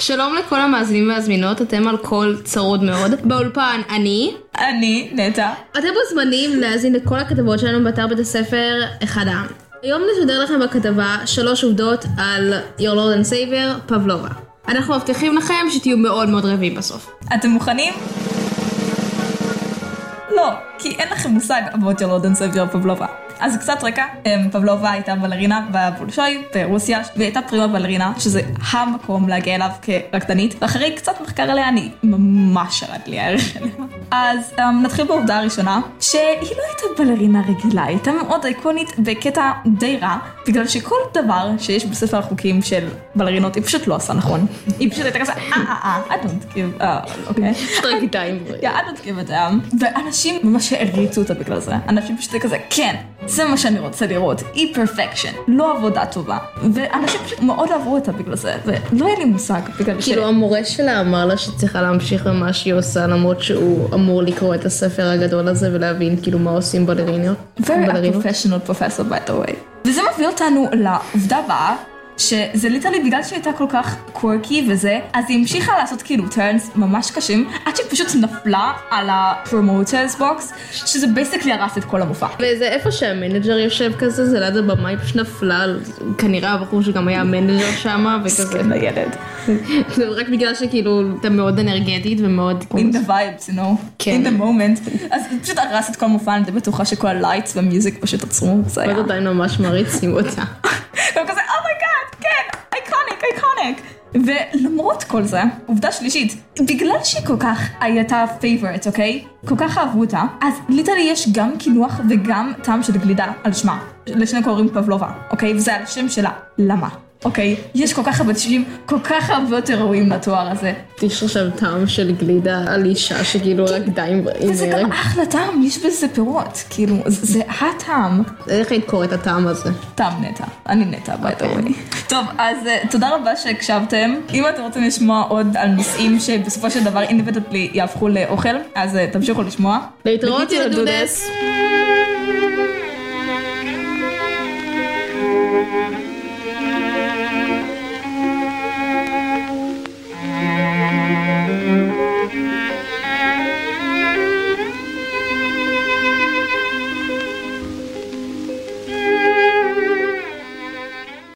שלום לכל המאזינים והמאזינות, אתם על קול צרוד מאוד. באולפן אני. אני, נטע. אתם מוזמנים להאזין לכל הכתבות שלנו באתר בית הספר אחד העם. היום נשדר לכם בכתבה שלוש עובדות על Your Lord and Savior, פבלובה. אנחנו מבטיחים לכם שתהיו מאוד מאוד רעבים בסוף. אתם מוכנים? לא, כי אין לכם מושג about your Lord and Savior פבלובה. אז קצת רקע, אמ, פבלובה הייתה בלרינה בבולשוי ברוסיה, והיא הייתה פרימה בלרינה, שזה המקום להגיע אליו כרקדנית, ואחרי קצת מחקר עליה אני ממש ירד לי הערך אליה. אז um, נתחיל בעובדה הראשונה, שהיא לא הייתה בלרינה רגילה, היא הייתה מאוד איקונית בקטע די רע, בגלל שכל דבר שיש בספר החוקים של בלרינות היא פשוט לא עשה נכון. היא פשוט הייתה כזה, אה אה אה, I don't give, אה, אוקיי. Yeah, I don't give a damn. ואנשים ממש העריצו אותה בגלל זה. אנשים פשוט כזה, כן, זה מה שאני רוצה לראות, אי פרפקשן, לא עבודה טובה. ואנשים פשוט מאוד אהבו אותה בגלל זה, ולא היה לי מושג בגלל ש... כאילו המורה שלה אמר לה שצריכה להמשיך במה שהיא עושה למרות שהוא אמור לקרוא את הספר הגדול הזה ולהבין כאילו מה עושים בלריניות. very בלרינות. professional professor by the way. וזה מביא אותנו לעובדה הבאה. שזה literally בגלל שהיא הייתה כל כך quirky וזה, אז היא המשיכה לעשות כאילו turns ממש קשים, עד שהיא פשוט נפלה על ה promoter's box, שזה basically הרס את כל המופע. וזה איפה שה manager יושב כזה, זה ליד הבמה, היא פשוט נפלה, כנראה הבחור שגם היה ה manager שם, וכזה. כן, הילד. זה רק בגלל שכאילו אתה מאוד אנרגטית ומאוד... in the vibes, you know, כן. in the moment. אז זה פשוט הרס את כל המופע, אני די בטוחה שכל ה lights וה music פשוט עצרו, זה היה. עוד עדיין ממש מעריצים אותה. ולמרות כל זה, עובדה שלישית, בגלל שהיא כל כך הייתה favorite, אוקיי? כל כך אהבו אותה, אז literally יש גם קינוח וגם טעם של גלידה על שמה. לשני קוראים פבלובה, אוקיי? וזה על השם שלה. למה? אוקיי? יש כל כך הרבה אנשים כל כך הרבה יותר ראויים לתואר הזה. יש עכשיו טעם של גלידה על אישה שכאילו רקדה עם... עם וזה גם אחלה טעם, יש בזה פירות. כאילו, זה הטעם. איך היית קוראת הטעם הזה? טעם נטע, אני נטע by the way. טוב, אז אה, תודה רבה שהקשבתם. אם אתם רוצים לשמוע עוד על נושאים שבסופו של דבר אינביטבלי יהפכו לאוכל, אז אה, תמשיכו לשמוע. להתראות. ילדודס.